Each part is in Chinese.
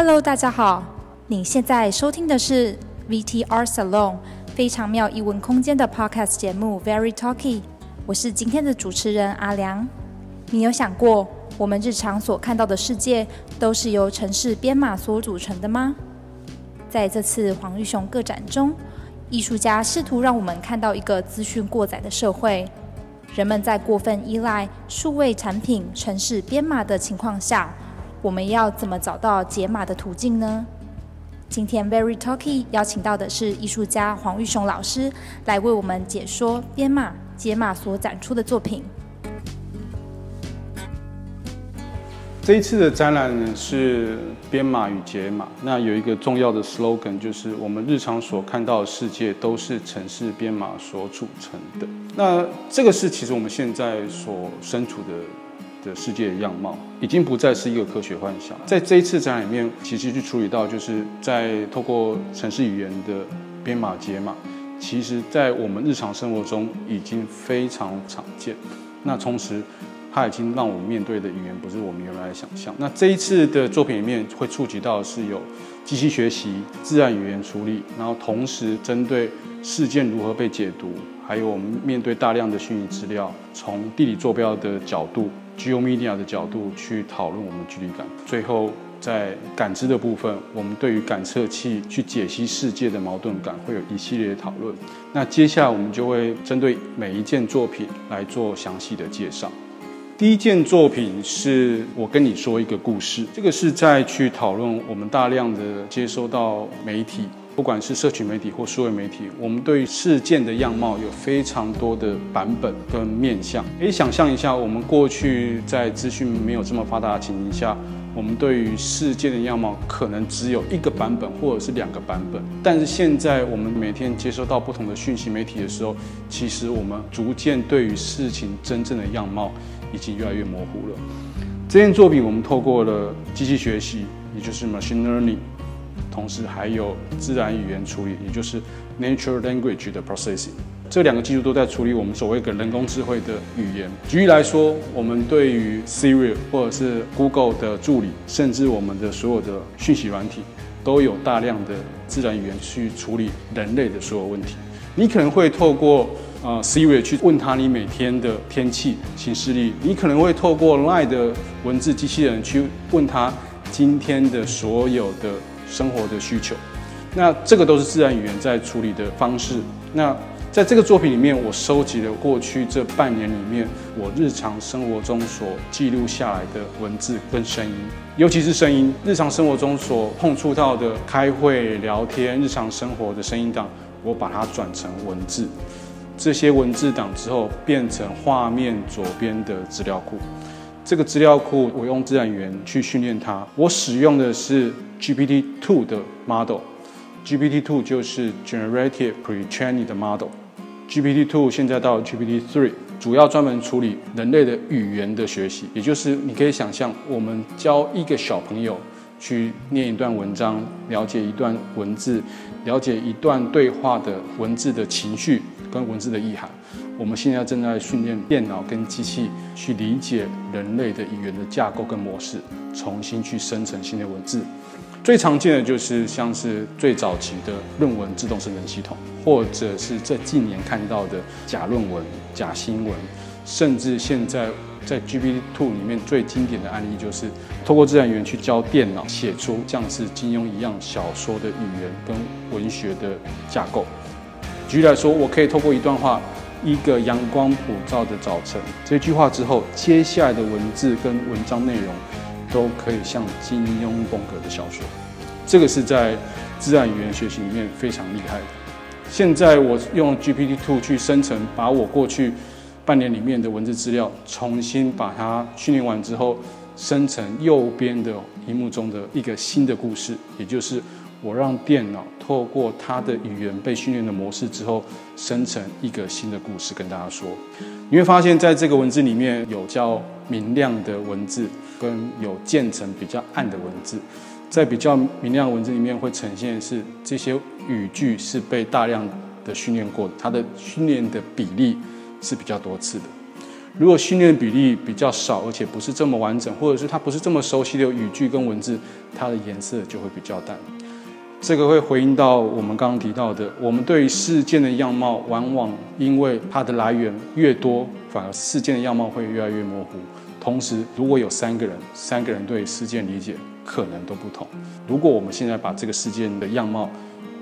Hello，大家好，你现在收听的是 VTR Salon 非常妙译文空间的 Podcast 节目 Very Talky，我是今天的主持人阿良。你有想过，我们日常所看到的世界都是由城市编码所组成的吗？在这次黄玉雄个展中，艺术家试图让我们看到一个资讯过载的社会。人们在过分依赖数位产品、城市编码的情况下，我们要怎么找到解码的途径呢？今天 Very Talky 邀请到的是艺术家黄玉雄老师，来为我们解说编码、解码所展出的作品。这一次的展览呢是编码与解码。那有一个重要的 slogan，就是我们日常所看到的世界都是城市编码所组成的。那这个是其实我们现在所身处的的世界的样貌，已经不再是一个科学幻想。在这一次展览里面，其实去处理到，就是在透过城市语言的编码解码，其实在我们日常生活中已经非常常见。那同时，它已经让我们面对的语言不是我们原来的想象。那这一次的作品里面会触及到是有机器学习、自然语言处理，然后同时针对事件如何被解读，还有我们面对大量的虚拟资料，从地理坐标的角度、GeoMedia 的角度去讨论我们距离感。最后在感知的部分，我们对于感测器去解析世界的矛盾感会有一系列的讨论。那接下来我们就会针对每一件作品来做详细的介绍。第一件作品是我跟你说一个故事，这个是在去讨论我们大量的接收到媒体，不管是社群媒体或数位媒体，我们对事件的样貌有非常多的版本跟面向。可以想象一下，我们过去在资讯没有这么发达的情形下，我们对于事件的样貌可能只有一个版本或者是两个版本。但是现在我们每天接收到不同的讯息媒体的时候，其实我们逐渐对于事情真正的样貌。已经越来越模糊了。这件作品我们透过了机器学习，也就是 machine learning，同时还有自然语言处理，也就是 natural language 的 processing。这两个技术都在处理我们所谓的人工智慧的语言。举例来说，我们对于 Siri 或者是 Google 的助理，甚至我们的所有的讯息软体，都有大量的自然语言去处理人类的所有问题。你可能会透过呃，Siri 去问他你每天的天气、行事历，你可能会透过 Line 的文字机器人去问他今天的所有的生活的需求。那这个都是自然语言在处理的方式。那在这个作品里面，我收集了过去这半年里面我日常生活中所记录下来的文字跟声音，尤其是声音，日常生活中所碰触到的开会、聊天、日常生活的声音档，我把它转成文字。这些文字档之后变成画面左边的资料库，这个资料库我用自然语言去训练它，我使用的是 GPT two 的 model，GPT two 就是 Generative Pre-trained Model，GPT two 现在到 GPT three，主要专门处理人类的语言的学习，也就是你可以想象，我们教一个小朋友去念一段文章，了解一段文字，了解一段对话的文字的情绪。跟文字的意涵，我们现在正在训练电脑跟机器去理解人类的语言的架构跟模式，重新去生成新的文字。最常见的就是像是最早期的论文自动生成系统，或者是这近年看到的假论文、假新闻，甚至现在在 GPT Two 里面最经典的案例，就是透过自然语言去教电脑写出像是金庸一样小说的语言跟文学的架构。举例来说，我可以透过一段话，一个阳光普照的早晨，这句话之后，接下来的文字跟文章内容，都可以像金庸风格的小说。这个是在自然语言学习里面非常厉害的。现在我用 GPT Two 去生成，把我过去半年里面的文字资料，重新把它训练完之后，生成右边的荧幕中的一个新的故事，也就是。我让电脑透过它的语言被训练的模式之后，生成一个新的故事跟大家说。你会发现在这个文字里面有较明亮的文字，跟有渐层比较暗的文字。在比较明亮的文字里面会呈现是这些语句是被大量的训练过的，它的训练的比例是比较多次的。如果训练比例比较少，而且不是这么完整，或者是它不是这么熟悉的语句跟文字，它的颜色就会比较淡。这个会回应到我们刚刚提到的，我们对于事件的样貌，往往因为它的来源越多，反而事件的样貌会越来越模糊。同时，如果有三个人，三个人对事件理解可能都不同。如果我们现在把这个事件的样貌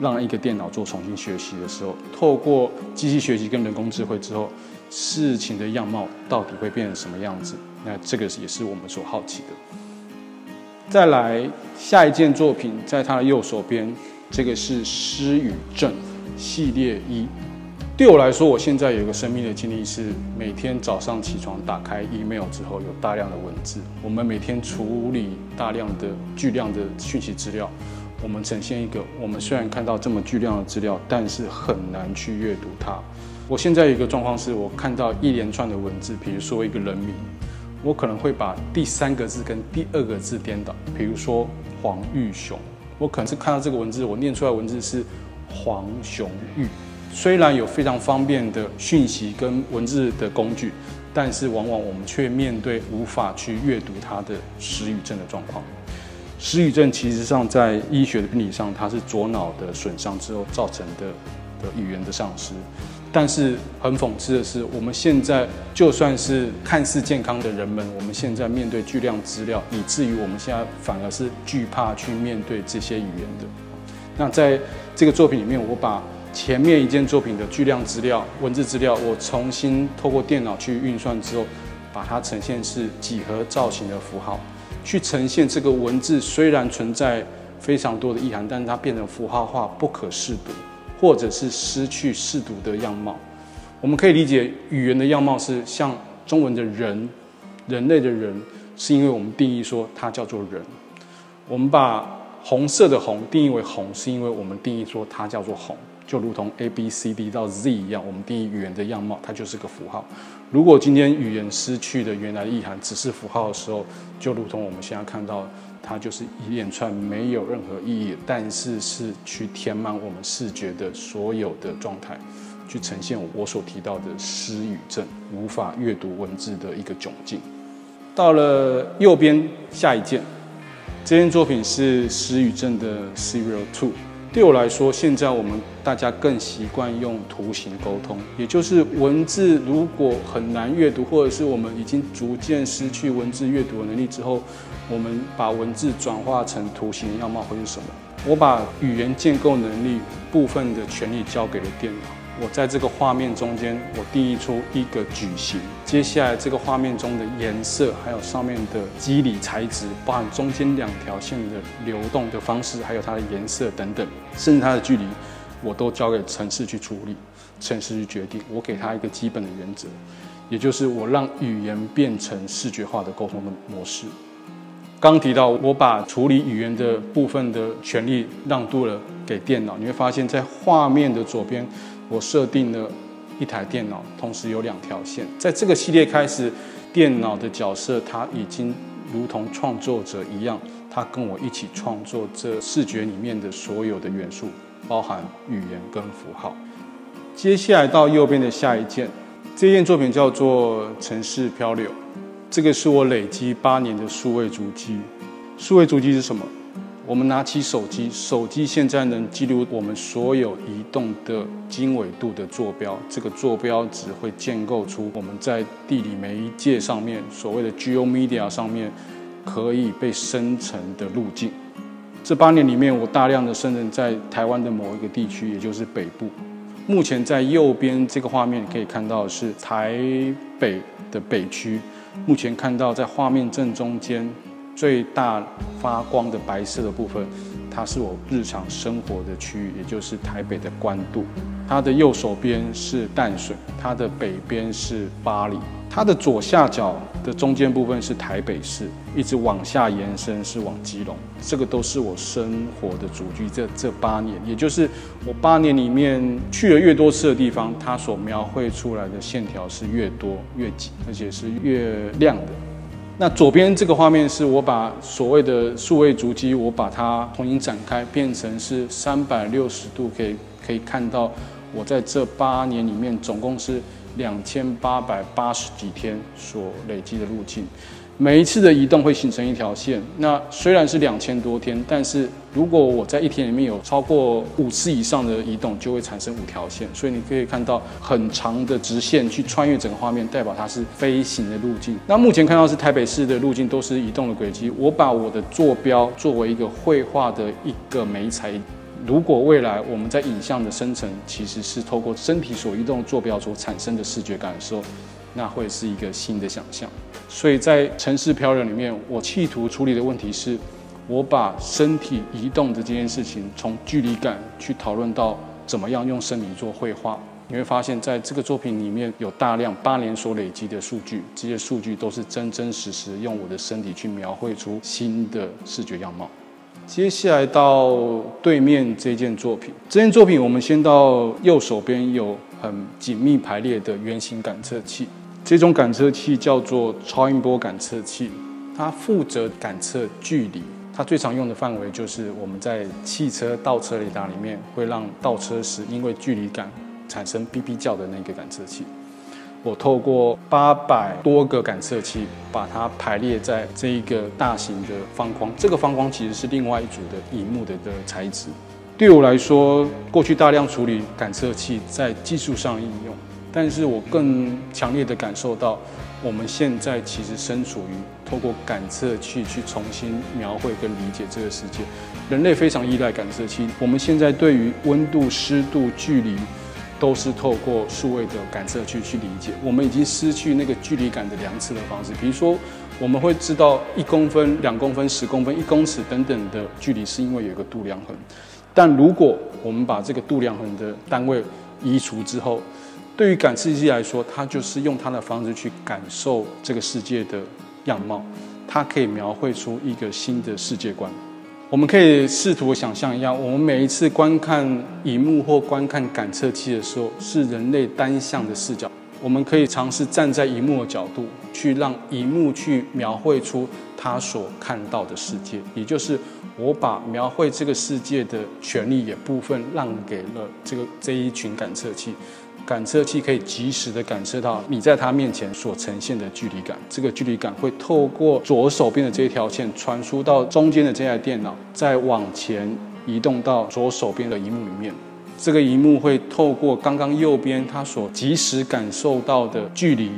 让一个电脑做重新学习的时候，透过机器学习跟人工智慧之后，事情的样貌到底会变成什么样子？那这个也是我们所好奇的。再来下一件作品，在他的右手边，这个是失语症系列一。对我来说，我现在有一个生命的经历是，每天早上起床打开 email 之后，有大量的文字。我们每天处理大量的巨量的讯息资料，我们呈现一个，我们虽然看到这么巨量的资料，但是很难去阅读它。我现在有一个状况是，我看到一连串的文字，比如说一个人名。我可能会把第三个字跟第二个字颠倒，比如说黄玉雄，我可能是看到这个文字，我念出来文字是黄雄玉。虽然有非常方便的讯息跟文字的工具，但是往往我们却面对无法去阅读它的失语症的状况。失语症其实上在医学的病理上，它是左脑的损伤之后造成的的语言的丧失。但是很讽刺的是，我们现在就算是看似健康的人们，我们现在面对巨量资料，以至于我们现在反而是惧怕去面对这些语言的。那在这个作品里面，我把前面一件作品的巨量资料、文字资料，我重新透过电脑去运算之后，把它呈现是几何造型的符号，去呈现这个文字虽然存在非常多的意涵，但是它变成符号化，不可视读。或者是失去视读的样貌，我们可以理解语言的样貌是像中文的人，人类的人，是因为我们定义说它叫做人。我们把红色的红定义为红，是因为我们定义说它叫做红，就如同 A B C D 到 Z 一样，我们定义语言的样貌，它就是个符号。如果今天语言失去的原来意涵只是符号的时候，就如同我们现在看到。它就是一连串没有任何意义，但是是去填满我们视觉的所有的状态，去呈现我所提到的失语症，无法阅读文字的一个窘境。到了右边下一件，这件作品是失语症的 Serial Two。对我来说，现在我们大家更习惯用图形沟通，也就是文字如果很难阅读，或者是我们已经逐渐失去文字阅读的能力之后，我们把文字转化成图形样貌会是什么？我把语言建构能力部分的权利交给了电脑。我在这个画面中间，我定义出一个矩形。接下来，这个画面中的颜色，还有上面的肌理材质，包含中间两条线的流动的方式，还有它的颜色等等，甚至它的距离，我都交给城市去处理，城市去决定。我给它一个基本的原则，也就是我让语言变成视觉化的沟通的模式。刚提到，我把处理语言的部分的权利让渡了给电脑，你会发现在画面的左边。我设定了一台电脑，同时有两条线。在这个系列开始，电脑的角色它已经如同创作者一样，它跟我一起创作这视觉里面的所有的元素，包含语言跟符号。接下来到右边的下一件，这件作品叫做《城市漂流》，这个是我累积八年的数位足迹。数位足迹是什么？我们拿起手机，手机现在能记录我们所有移动的经纬度的坐标。这个坐标只会建构出我们在地理媒介上面所谓的 GeoMedia 上面可以被生成的路径。这八年里面，我大量的生成在台湾的某一个地区，也就是北部。目前在右边这个画面可以看到是台北的北区。目前看到在画面正中间。最大发光的白色的部分，它是我日常生活的区域，也就是台北的关渡。它的右手边是淡水，它的北边是巴黎，它的左下角的中间部分是台北市，一直往下延伸是往基隆。这个都是我生活的主居。这这八年，也就是我八年里面去了越多次的地方，它所描绘出来的线条是越多越紧，而且是越亮的。那左边这个画面是我把所谓的数位足迹，我把它重新展开，变成是三百六十度，可以可以看到我在这八年里面总共是两千八百八十几天所累积的路径。每一次的移动会形成一条线，那虽然是两千多天，但是如果我在一天里面有超过五次以上的移动，就会产生五条线。所以你可以看到很长的直线去穿越整个画面，代表它是飞行的路径。那目前看到是台北市的路径都是移动的轨迹。我把我的坐标作为一个绘画的一个媒材。如果未来我们在影像的生成其实是透过身体所移动坐标所产生的视觉感受。那会是一个新的想象，所以在城市漂流里面，我企图处理的问题是，我把身体移动的这件事情，从距离感去讨论到怎么样用身体做绘画。你会发现在这个作品里面有大量八年所累积的数据，这些数据都是真真实实用我的身体去描绘出新的视觉样貌。接下来到对面这件作品，这件作品我们先到右手边有很紧密排列的圆形感测器。这种感测器叫做超音波感测器，它负责感测距离。它最常用的范围就是我们在汽车倒车雷达里面会让倒车时因为距离感产生哔哔叫的那个感测器。我透过八百多个感测器把它排列在这一个大型的方框。这个方框其实是另外一组的荧幕的的材质。对我来说，过去大量处理感测器在技术上应用。但是我更强烈的感受到，我们现在其实身处于透过感测器去重新描绘跟理解这个世界。人类非常依赖感测器，我们现在对于温度、湿度、距离，都是透过数位的感测器去理解。我们已经失去那个距离感的量测的方式。比如说，我们会知道一公分、两公分、十公分、一公尺等等的距离，是因为有个度量衡。但如果我们把这个度量衡的单位移除之后，对于感测器来说，它就是用它的方式去感受这个世界的样貌，它可以描绘出一个新的世界观。我们可以试图想象一下，我们每一次观看荧幕或观看感测器的时候，是人类单向的视角。我们可以尝试站在荧幕的角度，去让荧幕去描绘出他所看到的世界，也就是我把描绘这个世界的权利也部分让给了这个这一群感测器。感测器可以及时的感测到你在它面前所呈现的距离感，这个距离感会透过左手边的这一条线传输到中间的这台电脑，再往前移动到左手边的荧幕里面。这个荧幕会透过刚刚右边它所及时感受到的距离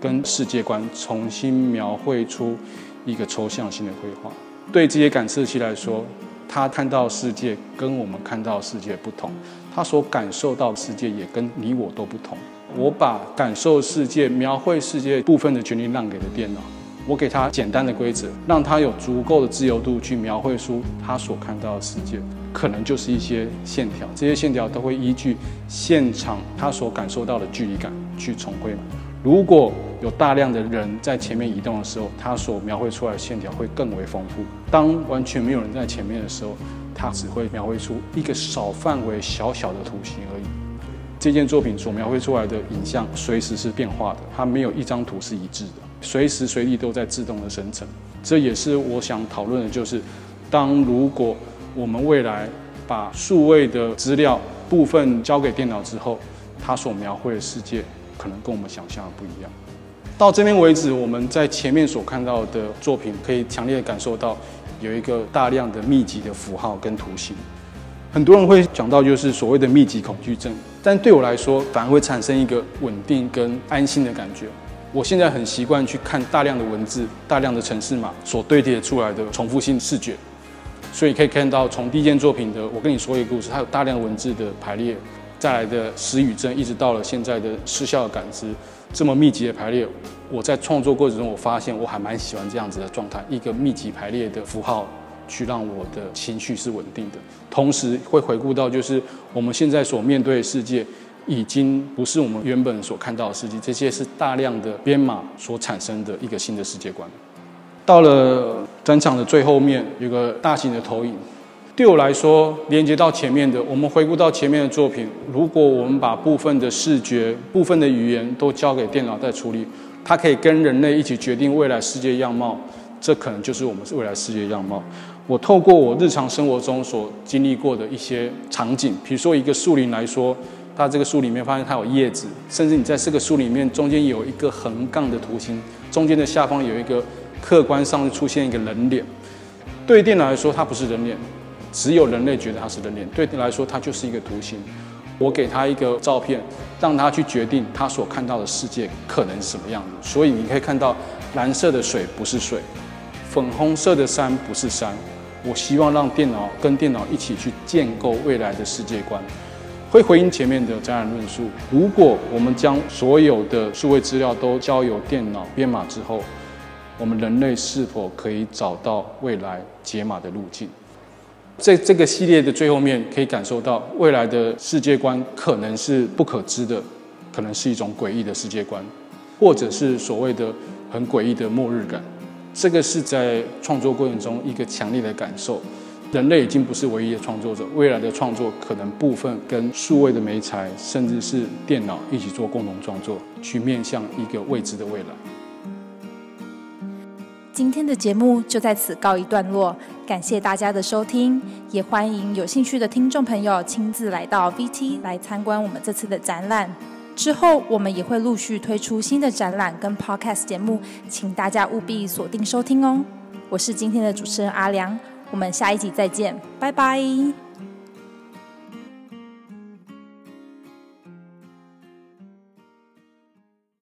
跟世界观，重新描绘出一个抽象性的绘画。对这些感测器来说，他看到世界跟我们看到世界不同。他所感受到世界也跟你我都不同。我把感受世界、描绘世界部分的权利让给了电脑，我给他简单的规则，让他有足够的自由度去描绘出他所看到的世界，可能就是一些线条。这些线条都会依据现场他所感受到的距离感去重绘。如果有大量的人在前面移动的时候，他所描绘出来的线条会更为丰富。当完全没有人在前面的时候，它只会描绘出一个少范围、小小的图形而已。这件作品所描绘出来的影像随时是变化的，它没有一张图是一致的，随时随地都在自动的生成。这也是我想讨论的，就是当如果我们未来把数位的资料部分交给电脑之后，它所描绘的世界可能跟我们想象的不一样。到这边为止，我们在前面所看到的作品，可以强烈感受到。有一个大量的密集的符号跟图形，很多人会讲到就是所谓的密集恐惧症，但对我来说反而会产生一个稳定跟安心的感觉。我现在很习惯去看大量的文字、大量的城市码所堆叠出来的重复性视觉，所以可以看到从第一件作品的我跟你说一个故事，它有大量文字的排列，再来的时语症，一直到了现在的失效的感知。这么密集的排列，我在创作过程中，我发现我还蛮喜欢这样子的状态，一个密集排列的符号，去让我的情绪是稳定的，同时会回顾到，就是我们现在所面对的世界，已经不是我们原本所看到的世界，这些是大量的编码所产生的一个新的世界观。到了展场的最后面，有个大型的投影。对我来说，连接到前面的，我们回顾到前面的作品。如果我们把部分的视觉、部分的语言都交给电脑在处理，它可以跟人类一起决定未来世界样貌。这可能就是我们未来世界样貌。我透过我日常生活中所经历过的一些场景，比如说一个树林来说，它这个树里面发现它有叶子，甚至你在这个树里面中间有一个横杠的图形，中间的下方有一个客观上出现一个人脸。对电脑来说，它不是人脸，只有人类觉得它是人脸。对你来说，它就是一个图形。我给他一个照片，让他去决定他所看到的世界可能是什么样子。所以你可以看到，蓝色的水不是水，粉红色的山不是山。我希望让电脑跟电脑一起去建构未来的世界观，会回应前面的展览论述。如果我们将所有的数位资料都交由电脑编码之后，我们人类是否可以找到未来解码的路径？在这个系列的最后面，可以感受到未来的世界观可能是不可知的，可能是一种诡异的世界观，或者是所谓的很诡异的末日感。这个是在创作过程中一个强烈的感受。人类已经不是唯一的创作者，未来的创作可能部分跟数位的媒材，甚至是电脑一起做共同创作，去面向一个未知的未来。今天的节目就在此告一段落，感谢大家的收听，也欢迎有兴趣的听众朋友亲自来到 VT 来参观我们这次的展览。之后，我们也会陆续推出新的展览跟 Podcast 节目，请大家务必锁定收听哦。我是今天的主持人阿良，我们下一集再见，拜拜。